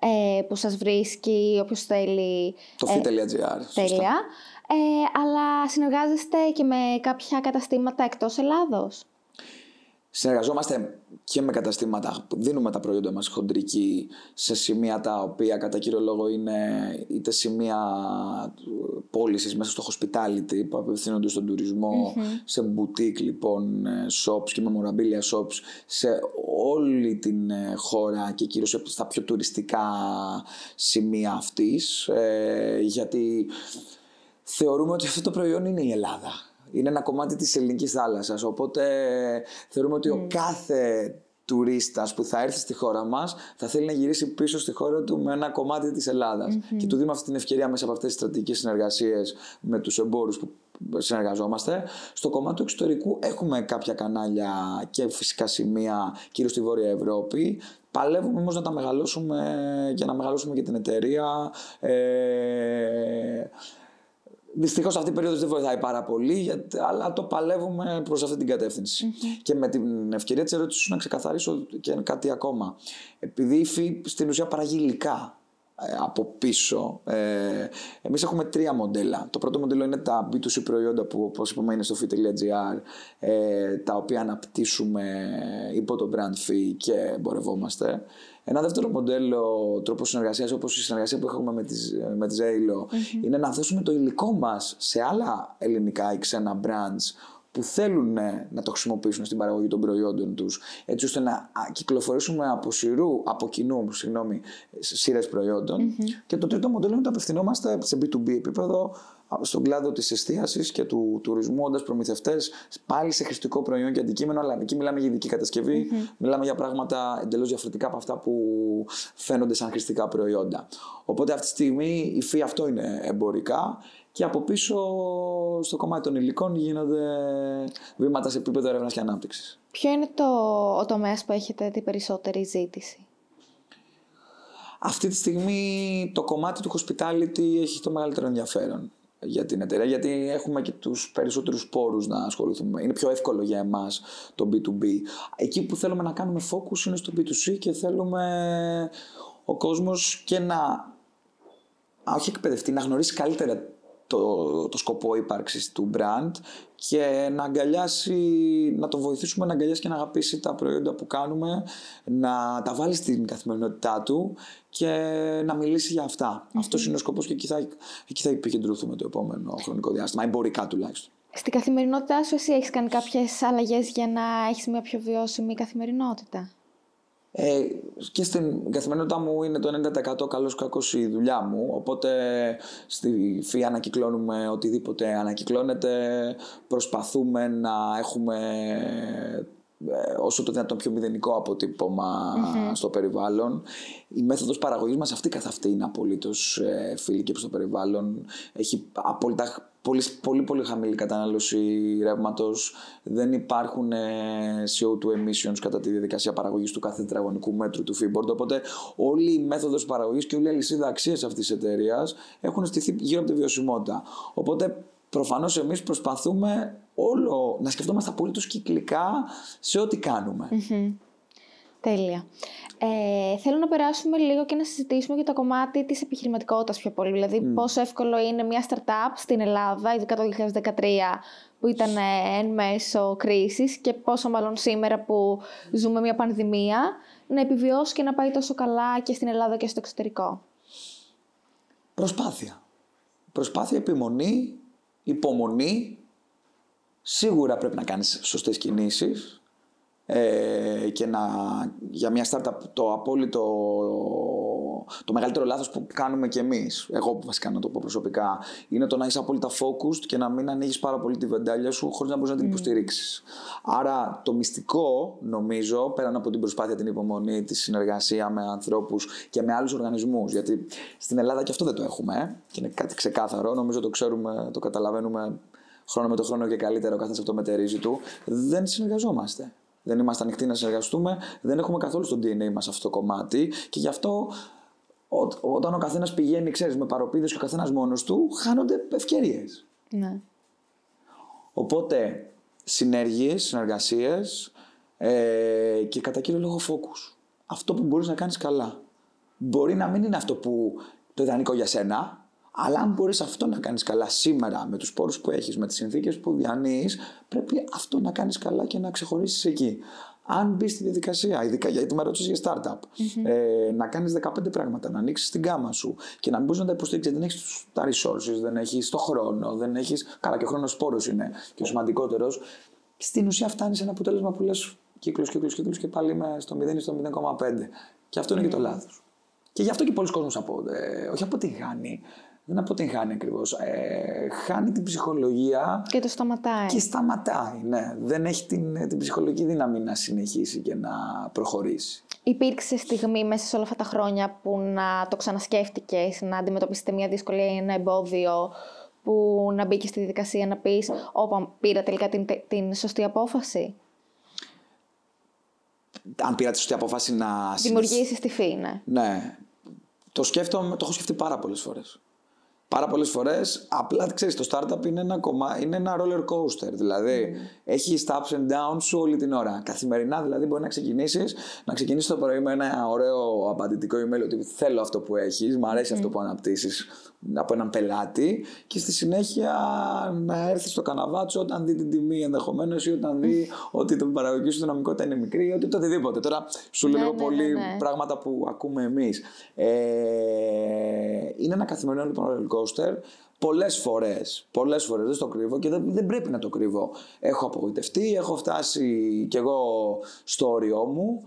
ε, που σας βρίσκει όποιος θέλει. Το ε, fit.gr. Τέλεια. Ε, αλλά συνεργάζεστε και με κάποια καταστήματα εκτός Ελλάδος; Συνεργαζόμαστε και με καταστήματα, δίνουμε τα προϊόντα μας χοντρική σε σημεία τα οποία κατά κύριο λόγο είναι είτε σημεία πώλησης μέσα στο hospitality που απευθύνονται στον τουρισμο σε boutique λοιπόν shops και memorabilia shops σε όλη την ε, χώρα και κυρίως στα πιο τουριστικά σημεία αυτής ε, γιατί θεωρούμε ότι αυτό το προϊόν είναι η Ελλάδα είναι ένα κομμάτι της ελληνικής θάλασσας. Οπότε θεωρούμε ότι ο κάθε τουρίστας που θα έρθει στη χώρα μας θα θέλει να γυρίσει πίσω στη χώρα του με ένα κομμάτι της ελλαδας Και του δίνουμε αυτή την ευκαιρία μέσα από αυτές τις στρατηγικές συνεργασίες με τους εμπόρους που συνεργαζόμαστε. Στο κομμάτι του εξωτερικού έχουμε κάποια κανάλια και φυσικά σημεία κυρίως στη Βόρεια Ευρώπη. Παλεύουμε όμως να τα μεγαλώσουμε και να μεγαλώσουμε και την εταιρεία. Ε, Δυστυχώς αυτή η περίοδος δεν βοηθάει πάρα πολύ, αλλά το παλεύουμε προς αυτή την κατευθυνση Και με την ευκαιρία της ερώτησης να ξεκαθαρίσω και κάτι ακόμα. Επειδή η ΦΥ στην ουσία παράγει υλικά ε, από πίσω. Ε, εμείς έχουμε τρία μοντέλα. Το πρώτο μοντέλο είναι τα B2C προϊόντα που όπως είπαμε είναι στο fit.gr ε, τα οποία αναπτύσσουμε υπό το brand fee και εμπορευόμαστε. Ένα δεύτερο μοντέλο τρόπος συνεργασίας, όπως η συνεργασία που έχουμε με τη, με τη είναι να θέσουμε το υλικό μας σε άλλα ελληνικά ή ξένα brands που θέλουν να το χρησιμοποιήσουν στην παραγωγή των προϊόντων τους έτσι ώστε να κυκλοφορήσουμε από, σειρού, από κοινού συγγνώμη, σειρές και το τρίτο μοντέλο είναι ότι απευθυνόμαστε σε B2B επίπεδο στον κλάδο της εστίασης και του τουρισμού όντας προμηθευτές πάλι σε χρηστικό προϊόν και αντικείμενο αλλά εκεί μιλάμε για ειδική μιλάμε για πράγματα εντελώς διαφορετικά από αυτά που φαίνονται σαν χρηστικά προϊόντα. Οπότε αυτή τη στιγμή η φύ αυτό είναι εμπορικά και από πίσω στο κομμάτι των υλικών γίνονται βήματα σε επίπεδο έρευνας και ανάπτυξης. Ποιο είναι το, ο τομέας που έχετε την περισσότερη ζήτηση, Αυτή τη στιγμή το κομμάτι του hospitality έχει το μεγαλύτερο ενδιαφέρον για την εταιρεία, γιατί έχουμε και τους περισσότερους πόρους να ασχοληθούμε. Είναι πιο εύκολο για εμάς το B2B. Εκεί που θέλουμε να κάνουμε focus είναι στο B2C και θέλουμε ο κόσμος και να, όχι εκπαιδευτεί, να γνωρίσει καλύτερα το, το σκοπό ύπαρξης του brand και να αγκαλιάσει, να το βοηθήσουμε να αγκαλιάσει και να αγαπήσει τα προϊόντα που κάνουμε, να τα βάλει στην καθημερινότητά του και να μιλήσει για αυτά. Mm-hmm. Αυτός είναι ο σκοπός και εκεί θα, εκεί θα επικεντρωθούμε το επόμενο χρονικό διάστημα, εμπορικά τουλάχιστον. Στην καθημερινότητά σου εσύ έχεις κάνει κάποιες αλλαγές για να έχεις μια πιο βιώσιμη καθημερινότητα; Ε, και στην καθημερινότητά μου είναι το 90% καλός κακός η δουλειά μου οπότε στη ΦΥ ανακυκλώνουμε οτιδήποτε ανακυκλώνεται προσπαθούμε να έχουμε ε, όσο το δυνατόν πιο μηδενικό αποτύπωμα στο περιβάλλον. Η μέθοδος παραγωγής μας αυτή καθ' αυτή είναι απολύτως ε, φιλική προς το περιβάλλον. Έχει απόλυτα πολύ, πολύ, πολύ χαμηλή κατανάλωση ρεύματος. Δεν υπάρχουν ε, CO2 emissions κατά τη διαδικασία παραγωγής του κάθε τετραγωνικού μέτρου του Freeboard. Οπότε όλη η μέθοδος παραγωγής και όλη η αλυσίδα αξίας αυτής της εταιρείας έχουν στηθεί γύρω από τη βιωσιμότητα. Οπότε προφανώς εμείς προσπαθούμε όλο να σκεφτόμαστε απολύτως κυκλικά σε ό,τι κάνουμε. Τέλεια. Ε, θέλω να περάσουμε λίγο και να συζητήσουμε για το κομμάτι της επιχειρηματικότητας πιο πολύ. Δηλαδή, mm. πόσο εύκολο είναι μια startup στην Ελλάδα, ειδικά το 2013, που ήταν ε, εν μέσω κρίσης και πόσο μάλλον σήμερα που ζούμε μια πανδημία, να επιβιώσει και να πάει τόσο καλά και στην Ελλάδα και στο εξωτερικό. Προσπάθεια. Προσπάθεια, επιμονή, υπομονή. Σίγουρα πρέπει να κάνεις σωστές κινήσεις ε, και να, για μια startup το απόλυτο Το μεγαλύτερο λάθος που κάνουμε κι εμείς, εγώ βασικά να το πω προσωπικά, είναι το να είσαι απόλυτα focused και να μην ανοίγεις πάρα πολύ τη βεντάλια σου χωρίς να μπορείς να την υποστηρίξεις. Άρα το μυστικό, νομίζω, πέραν από την προσπάθεια, την υπομονή, τη συνεργασία με ανθρώπους και με άλλους οργανισμούς, γιατί στην Ελλάδα και αυτό δεν το έχουμε, ε, και είναι κάτι ξεκάθαρο, νομίζω το ξέρουμε, το καταλαβαίνουμε χρόνο με το χρόνο και καλύτερα ο καθένας από το μετερίζει του, δεν συνεργαζόμαστε. Δεν είμαστε ανοιχτοί να συνεργαστούμε, δεν έχουμε καθόλου στο DNA μας αυτό το κομμάτι και γι' αυτό όταν ο καθένας πηγαίνει, ξέρεις, με παροπίδες και ο καθένας μόνος του, χάνονται ευκαιρίες. Ναι. Οπότε συνέργειες, συνεργασίες ε, και κατά κύριο λόγο focus. Αυτό που μπορείς να κάνεις καλά. Μπορεί να μην είναι αυτό που το ιδανικό για σένα, αλλά αν μπορείς αυτό να κάνεις καλά σήμερα με τους πόρους που έχεις, με τις συνθήκες που διανύεις, πρέπει αυτό να κάνεις καλά και να ξεχωρίσεις εκεί. Αν μπει στη διαδικασία, ειδικά γιατί με ρώτησε για startup, ε, να κάνεις 15 πράγματα, να ανοίξεις την κάμα σου και να μην μπορείς να τα υποστηρίξει, δεν έχεις τα resources, δεν έχεις το χρόνο, δεν έχει. Καλά, και ο χρόνος πόρο είναι και ο σημαντικότερος. Στην ουσία φτάνει σε ένα αποτέλεσμα που λες κύκλος, κύκλος, κύκλος και πάλι είμαι στο 0 ή στο 0,5. Και αυτό είναι και το λάθος. Και γι' αυτό και πολλοί κόσμοι από, ε, όχι αποτυγχάνει, δεν αποτυγχάνει ακριβώς. Ε, χάνει την ψυχολογία. Και το σταματάει. Και σταματάει, ναι. Δεν έχει την, την ψυχολογική δύναμη να συνεχίσει και να προχωρήσει. Υπήρξε στιγμή μέσα σε όλα αυτά τα χρόνια που να το ξανασκέφτηκες, να αντιμετωπίσετε μια δυσκολία ή ένα εμπόδιο που να μπήκες στη διαδικασία να πεις Όπα, πήρα τελικά την, την σωστή απόφαση. Αν πήρα τη σωστή απόφαση να. Δημιουργήσεις τη φή, ναι. Ναι. Το σκέφτομαι, το έχω σκεφτεί πάρα πολλές φορές πάρα πολλές φορές απλά ξέρεις, το startup είναι ένα, κομμά, είναι ένα roller coaster. Δηλαδή mm. έχει τα ups and downs σου όλη την ώρα. Καθημερινά δηλαδή μπορεί να ξεκινήσεις να ξεκινήσεις το πρωί με ένα ωραίο απαντητικό email ότι θέλω αυτό που έχεις, μου αρέσει αυτό που αναπτύσσεις από έναν πελάτη και στη συνέχεια να έρθει στο καναβάτσο όταν δει την τιμή ενδεχομένως ή όταν δει ότι το παραγωγική σου δυναμικότητα είναι μικρή ή ότι το οτιδήποτε. Τώρα σου λέω ναι, ναι, πολύ ναι, πράγματα που ακούμε εμείς. Ε, είναι ένα καθημερινό λοιπόν roller coaster. Πολλές φορές, πολλές φορές δεν το κρύβω και δεν, δεν πρέπει να το κρύβω. Έχω απογοητευτεί, έχω φτάσει κι εγώ στο όριό μου,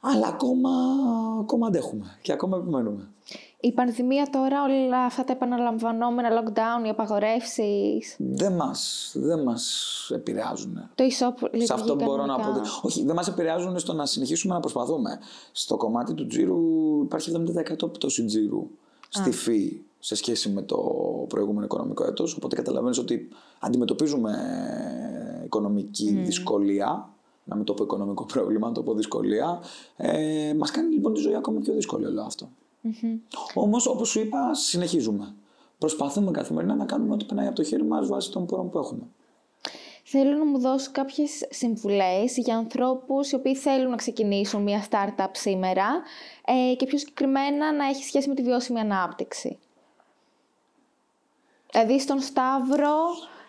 αλλά ακόμα, ακόμα αντέχουμε και ακόμα επιμένουμε. Η πανδημία τώρα, όλα αυτά τα επαναλαμβανόμενα lockdown, οι απαγορεύσεις. Δεν μας δεν μας επηρεάζουν. Το e-shop Σε αυτό μπορώ να πω. Όχι, δεν μας επηρεάζουν στο να συνεχίσουμε να προσπαθούμε. Στο κομμάτι του τζίρου υπάρχει 70% πτώση τζίρου στη φύ σε σχέση με το προηγούμενο οικονομικό έτος. Οπότε καταλαβαίνεις ότι αντιμετωπίζουμε οικονομική δυσκολία. Να μην το πω οικονομικό πρόβλημα, να το πω δυσκολία. Ε, μας κάνει λοιπόν τη ζωή ακόμα πιο δύσκολη όλο αυτό. Mm-hmm. Όμως, όπως σου είπα, συνεχίζουμε. Προσπαθούμε καθημερινά να κάνουμε ό,τι περνάει από το χέρι μας βάσει των πόρων που έχουμε. Θέλω να μου δώσω κάποιες συμβουλές για ανθρώπους οι οποίοι θέλουν να ξεκινήσουν μια startup σήμερα ε, και πιο συγκεκριμένα να έχει σχέση με τη βιώσιμη ανάπτυξη. Δηλαδή στον Σταύρο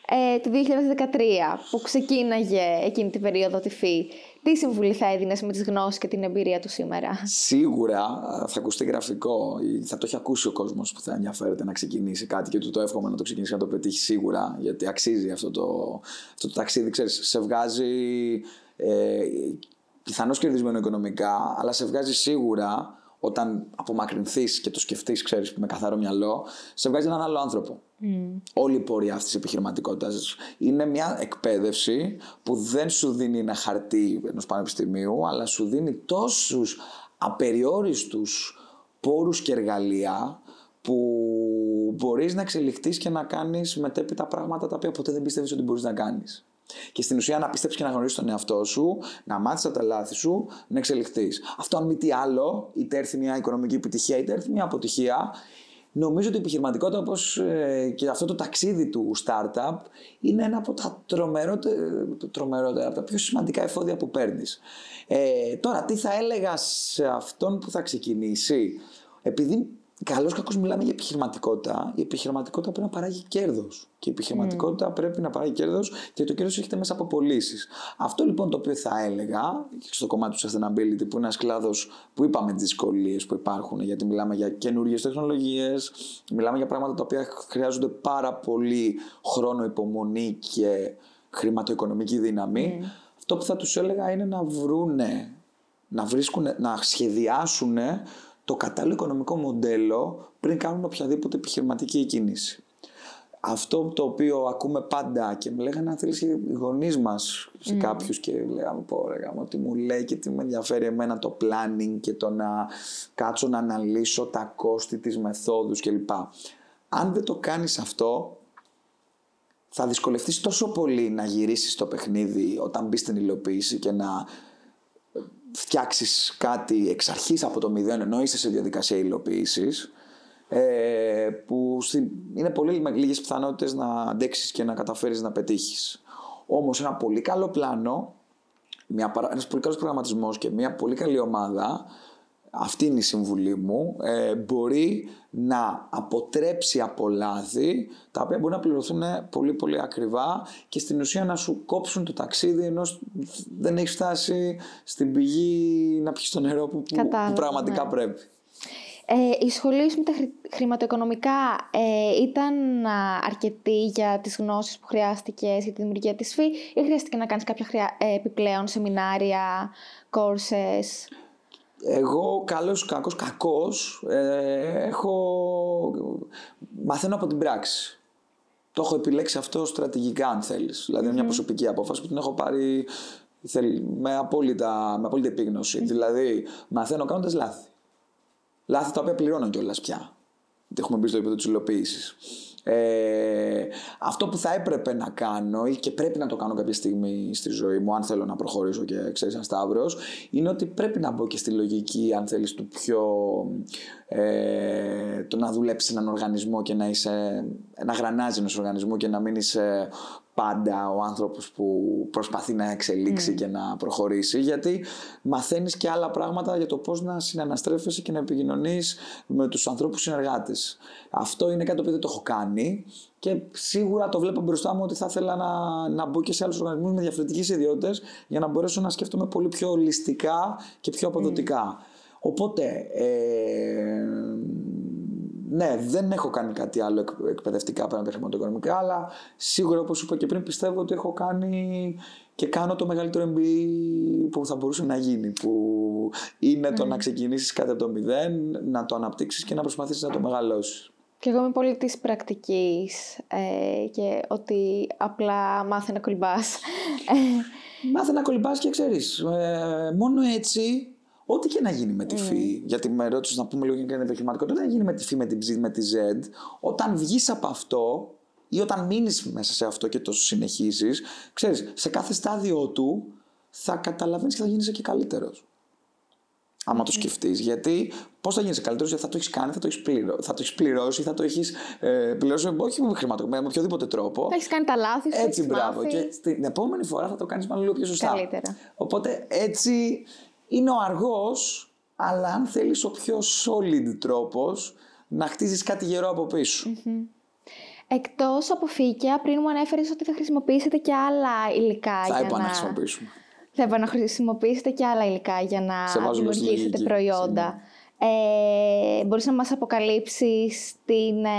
ε, του 2013 που ξεκίναγε εκείνη την περίοδο τη ΦΥ, τι συμβουλή θα έδινες με τις γνώσεις και την εμπειρία του σήμερα; Σίγουρα θα ακουστεί γραφικό. Θα το έχει ακούσει ο κόσμος που θα ενδιαφέρεται να ξεκινήσει κάτι και του το εύχομαι να το ξεκινήσει και να το πετύχει σίγουρα. Γιατί αξίζει αυτό το, αυτό το ταξίδι. Ξέρεις, σε βγάζει ε, πιθανώς κερδισμένο οικονομικά, αλλά σε βγάζει σίγουρα όταν απομακρυνθείς και το σκεφτείς, ξέρεις, με καθαρό μυαλό, σε βγάζει έναν άλλο άνθρωπο. Mm. Όλη η πορεία αυτής της επιχειρηματικότητας είναι μια εκπαίδευση που δεν σου δίνει ένα χαρτί ενός πανεπιστημίου, αλλά σου δίνει τόσους απεριόριστους πόρους και εργαλεία που μπορείς να εξελιχθείς και να κάνεις μετέπειτα πράγματα τα οποία ποτέ δεν πιστεύεις ότι μπορείς να κάνεις. Και στην ουσία να πιστέψεις και να γνωρίσεις τον εαυτό σου, να μάθεις από τα λάθη σου, να εξελιχθείς. Αυτό, αν μη τι άλλο, είτε έρθει μια οικονομική επιτυχία, είτε έρθει μια αποτυχία, νομίζω ότι η επιχειρηματικότητα, όπως ε, και αυτό το ταξίδι του startup, είναι ένα από τα τρομερότερα, τρομερότερα από τα πιο σημαντικά εφόδια που παίρνεις. Ε, τώρα, τι θα έλεγα σε αυτόν που θα ξεκινήσει, επειδή Καλώ κακώς μιλάμε για επιχειρηματικότητα. Η επιχειρηματικότητα πρέπει να παράγει κέρδος. Και η επιχειρηματικότητα mm. πρέπει να παράγει κέρδος και το κέρδος έχετε μέσα από πωλήσεις. Αυτό λοιπόν το οποίο θα έλεγα στο κομμάτι του sustainability, που είναι ένας κλάδος που είπαμε τι δυσκολίες που υπάρχουν, γιατί μιλάμε για καινούργιες τεχνολογίες, μιλάμε για πράγματα τα οποία χρειάζονται πάρα πολύ χρόνο, υπομονή και χρηματοοικονομική δύναμη. Mm. Αυτό που θα τους έλεγα είναι να βρούνε, να, βρίσκουν, να σχεδιάσουν το κατάλληλο οικονομικό μοντέλο πριν κάνουν οποιαδήποτε επιχειρηματική κίνηση. Αυτό το οποίο ακούμε πάντα και με λέγανε αν θέλεις οι γονείς μας σε mm. κάποιους και λέγαμε πω ρε, ότι μου λέει και τι με ενδιαφέρει εμένα το planning και το να κάτσω να αναλύσω τα κόστη της μεθόδους κλπ. Αν δεν το κάνεις αυτό θα δυσκολευτείς τόσο πολύ να γυρίσεις το παιχνίδι όταν μπεις στην υλοποίηση και να φτιάξεις κάτι εξ αρχής από το μηδέν ενώ είσαι σε διαδικασία υλοποίησης ε, που είναι πολύ λίγες πιθανότητες να αντέξεις και να καταφέρεις να πετύχεις. Όμως ένα πολύ καλό πλάνο, μια, ένας πολύ καλός προγραμματισμός και μια πολύ καλή ομάδα αυτή είναι η συμβουλή μου, ε, μπορεί να αποτρέψει από λάθη τα οποία μπορεί να πληρωθούν πολύ πολύ ακριβά και στην ουσία να σου κόψουν το ταξίδι ενώ δεν έχεις φτάσει στην πηγή να πιεις το νερό που, που, πραγματικά ναι. πρέπει. Ε, η σχολή σου με τα χρηματοοικονομικά ε, ήταν αρκετή για τις γνώσεις που χρειάστηκε για τη δημιουργία της ΦΥ ή χρειάστηκε να κάνεις κάποια χρειά, ε, επιπλέον σεμινάρια, courses; Εγώ καλός, κακός, κακός, ε, έχω... μαθαίνω από την πράξη. Το έχω επιλέξει αυτό στρατηγικά αν θέλεις. Δηλαδή μια προσωπική απόφαση που την έχω πάρει με, απόλυτα, με απόλυτη επίγνωση. Δηλαδή μαθαίνω κάνοντας λάθη. Λάθη τα οποία πληρώνω κιόλας πια. Έχουμε μπει στο επίπεδο της υλοποίησης. Ε, αυτό που θα έπρεπε να κάνω ή και πρέπει να το κάνω κάποια στιγμή στη ζωή μου, αν θέλω να προχωρήσω και ξέρεις ένα Σταύρος, είναι ότι πρέπει να μπω και στη λογική, αν θέλεις, του πιο. Ε, το να δουλέψεις έναν οργανισμό και να είσαι. να γρανάζει ένα οργανισμό και να μην είσαι πάντα ο άνθρωπος που προσπαθεί να εξελίξει mm. και να προχωρήσει γιατί μαθαίνεις και άλλα πράγματα για το πώς να συναναστρέφεσαι και να επικοινωνείς με τους ανθρώπους συνεργάτες. Αυτό είναι κάτι που δεν το έχω κάνει και σίγουρα το βλέπω μπροστά μου ότι θα ήθελα να, να μπω και σε άλλους οργανισμούς με διαφορετικές ιδιότητες για να μπορέσω να σκέφτομαι πολύ πιο ολιστικά και πιο αποδοτικά. Οπότε, ε, ναι, δεν έχω κάνει κάτι άλλο εκπαιδευτικά πέραν τα χρηματοοικονομικά, αλλά σίγουρα όπως είπα και πριν πιστεύω ότι έχω κάνει και κάνω το μεγαλύτερο MBA που θα μπορούσε να γίνει. Που είναι το να ξεκινήσεις κάτι από το μηδέν, να το αναπτύξεις και να προσπαθήσεις να το μεγαλώσεις. Και εγώ είμαι πολύ της πρακτικής ε, και ότι απλά μάθε να κολυμπάς. μάθε να κολυμπάς και ξέρεις. Ε, μόνο έτσι Ό,τι και να γίνει με τη mm. γιατί με ρώτησες να πούμε λίγο για την επιχειρηματικότητα, ό,τι να γίνει με τη φύ, με την ψ, με τη Z, όταν βγεις από αυτό ή όταν μείνεις μέσα σε αυτό και το συνεχίζεις, ξέρεις, σε κάθε στάδιο του θα καταλαβαίνεις και θα γίνει και καλύτερος. Άμα το σκεφτείς. Γιατί πώς θα γίνει καλύτερος, γιατί θα το έχεις κάνει, θα το έχεις πληρω... πληρώσει, θα το έχεις ε, πληρώσει όχι με χρηματικό, με οποιοδήποτε τρόπο. Θα έχεις κάνει τα λάθη σου. Έτσι, μπράβο. Και την επόμενη φορά θα το κάνεις μάλλον λίγο πιο σωστά. Καλύτερα. Οπότε έτσι είναι ο αργός, αλλά αν θέλεις ο πιο solid τρόπος να χτίζεις κάτι γερό από πίσω. Εκτός από φύκια, πριν μου ανέφερες ότι θα χρησιμοποιήσετε και άλλα υλικά θα για να... να χρησιμοποιήσουμε. Θα επαναχρησιμοποιήσετε και άλλα υλικά για να δημιουργήσετε προϊόντα. Ε, μπορείς να μας αποκαλύψεις την, ε,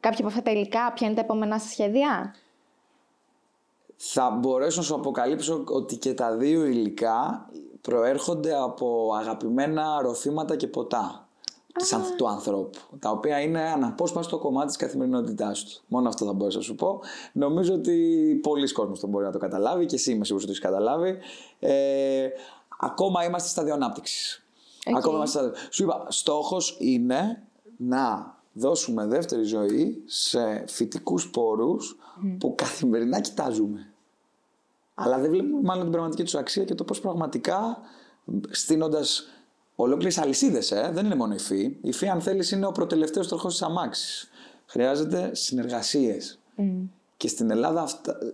κάποια από αυτά τα υλικά, ποια είναι τα επόμενά σας σχέδια; Θα μπορέσω να σου αποκαλύψω ότι και τα δύο υλικά προέρχονται από αγαπημένα ροθήματα και ποτά του ανθρώπου, τα οποία είναι αναπόσπαστο κομμάτι της καθημερινότητάς του. Μόνο αυτό θα μπορέσω να σου πω. Νομίζω ότι πολλοί κόσμος το μπορεί να το καταλάβει και εσύ είμαι σίγουρος ότι το έχεις καταλάβει. Ε, ακόμα είμαστε στα δύο ανάπτυξης. Ακόμα είμαστε Σου είπα, στόχος είναι να δώσουμε δεύτερη ζωή σε φυτικούς σπόρους που καθημερινά κοιτάζουμε. Αλλά δεν βλέπουμε μάλλον την πραγματική τους αξία και το πώς πραγματικά στείνοντας ολόκληρες αλυσίδες, ε, δεν είναι μόνο η φύ. Η φύ, αν θέλεις, είναι ο προτελευταίος τροχός της αμάξης. Χρειάζεται συνεργασίες. Και στην Ελλάδα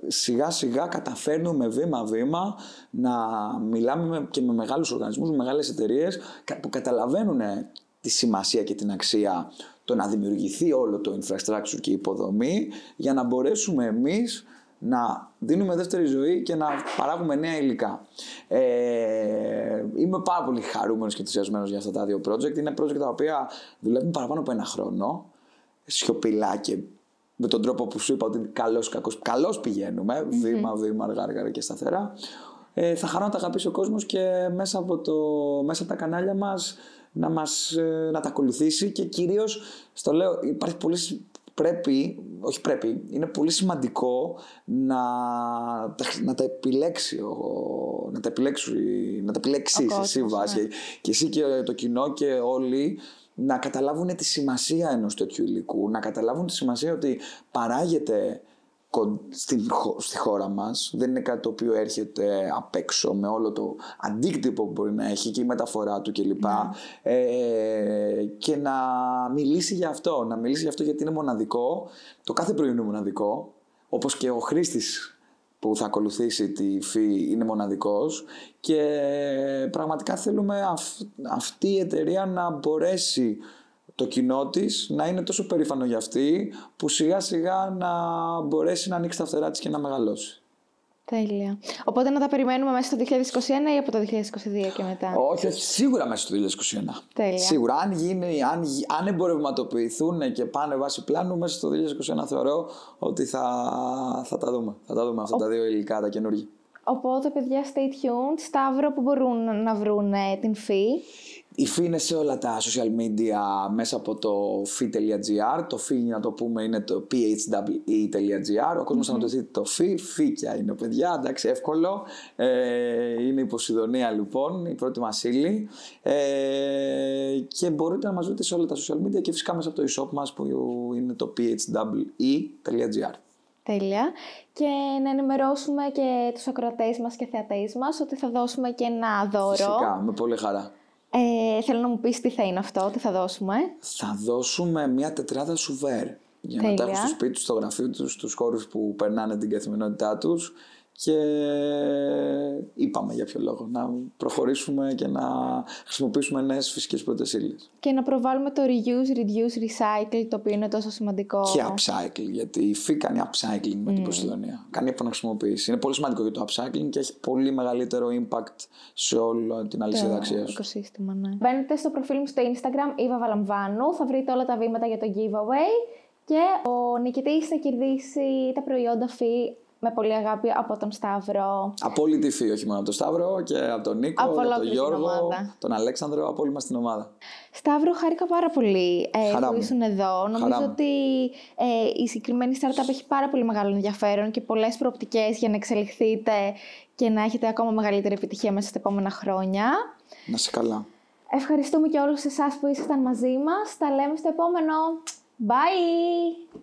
σιγά σιγά καταφέρνουμε βήμα-βήμα να μιλάμε και με μεγάλους οργανισμούς, με μεγάλες εταιρείες που καταλαβαίνουν τη σημασία και την αξία το να δημιουργηθεί όλο το infrastructure και η υποδομή για να μπορέσουμε εμείς να δίνουμε δεύτερη ζωή και να παράγουμε νέα υλικά. Ε, είμαι πάρα πολύ χαρούμενος και ενθουσιασμένος για αυτά τα δύο project. Είναι project τα οποία δουλεύουν παραπάνω από ένα χρόνο, σιωπηλά και με τον τρόπο που σου είπα ότι καλώς, κακώς, καλώς πηγαίνουμε, mm-hmm. βήμα, βήμα, αργά, αργά και σταθερά. Ε, θα χαρώ να τα αγαπήσει ο κόσμος και μέσα από, το, μέσα από τα κανάλια μας να, μας, ε, να τα ακολουθήσει και κυρίως, στο λέω, υπάρχει πολύ πρέπει, όχι πρέπει, είναι πολύ σημαντικό να, να τα επιλέξει, να τα επιλέξει, να τα επιλέξεις εσύ βάση ναι. και εσύ και το κοινό και όλοι να καταλάβουν τη σημασία ενός τέτοιου υλικού, να καταλάβουν τη σημασία ότι παράγεται στην, στη χώρα μας δεν είναι κάτι το οποίο έρχεται απ' έξω με όλο το αντίκτυπο που μπορεί να έχει και η μεταφορά του κλπ. Ναι. Ε, και να μιλήσει για αυτό, να μιλήσει για αυτό γιατί είναι μοναδικό, το κάθε προϊόν είναι μοναδικό, όπως και ο χρήστης που θα ακολουθήσει τη ΦΥ είναι μοναδικός και πραγματικά θέλουμε αυτή η εταιρεία να μπορέσει το κοινό της να είναι τόσο περήφανο για αυτή που σιγά σιγά να μπορέσει να ανοίξει τα φτερά της και να μεγαλώσει. Τέλεια. Οπότε να τα περιμένουμε μέσα στο 2021 ή από το 2022 και μετά; Όχι, όχι, σίγουρα μέσα στο 2021. Τέλεια. Σίγουρα. Αν, γίνει, αν, αν εμπορευματοποιηθούν και πάνε βάση πλάνου, μέσα στο 2021 θεωρώ ότι θα, θα τα δούμε. Θα τα δούμε αυτά τα δύο υλικά, τα καινούργια. Οπότε, παιδιά, stay tuned. Σταύρο που μπορούν να βρουν την φύ. Η φύ είναι σε όλα τα social media μέσα από το fi.gr. Το φύ, να το πούμε, είναι το phwe.gr. Ο κόσμος mm-hmm. θα το το φύ. Φύκια είναι, παιδιά. Εντάξει, εύκολο. Ε, είναι η Ποσειδονία, λοιπόν, η πρώτη μας ύλη. Ε, και μπορείτε να μας βρείτε σε όλα τα social media και φυσικά μέσα από το e-shop μας που είναι το phwe.gr. Τέλεια. Και να ενημερώσουμε και τους ακροατές μας και θεατές μας ότι θα δώσουμε και ένα δώρο. Φυσικά, με πολύ χαρά. Ε, θέλω να μου πεις τι θα είναι αυτό, τι θα δώσουμε. Θα δώσουμε μια τετράδα σουβέρ. Για να τα έχουν στο σπίτι τους, στο γραφείο τους, στους χώρους που περνάνε την καθημερινότητά τους και είπαμε για ποιο λόγο. Να προχωρήσουμε και να χρησιμοποιήσουμε νέες φυσικές πρώτε Και να προβάλλουμε το reuse, reduce, recycle, το οποίο είναι τόσο σημαντικό. Και upcycle, γιατί η ΦΥ κάνει upcycling με mm. την Ποσειδονία. Κάνει επαναχρησιμοποίηση. Είναι πολύ σημαντικό για το upcycling και έχει πολύ μεγαλύτερο impact σε όλη την αλυσίδα αξίας. οικοσύστημα, ναι. Μπαίνετε στο προφίλ μου στο Instagram, Ήβα Βαλαμβάνου. Θα βρείτε όλα τα βήματα για το giveaway. Και ο νικητής θα κερδίσει τα προϊόντα φύ με πολύ αγάπη από τον Σταύρο. Από όλη τη φύση, όχι μόνο από τον Σταύρο και από τον Νίκο, από τον Γιώργο, τον Αλέξανδρο, από όλη μας την ομάδα. Σταύρο, χάρηκα πάρα πολύ ε, που ήσουν εδώ. Νομίζω ότι ε, η συγκεκριμένη startup έχει πάρα πολύ μεγάλο ενδιαφέρον και πολλές προοπτικές για να εξελιχθείτε και να έχετε ακόμα μεγαλύτερη επιτυχία μέσα στα επόμενα χρόνια. Να σε καλά. Ευχαριστούμε και όλους εσάς που ήσασταν μαζί μας. Τα λέμε στο επόμενο. Bye!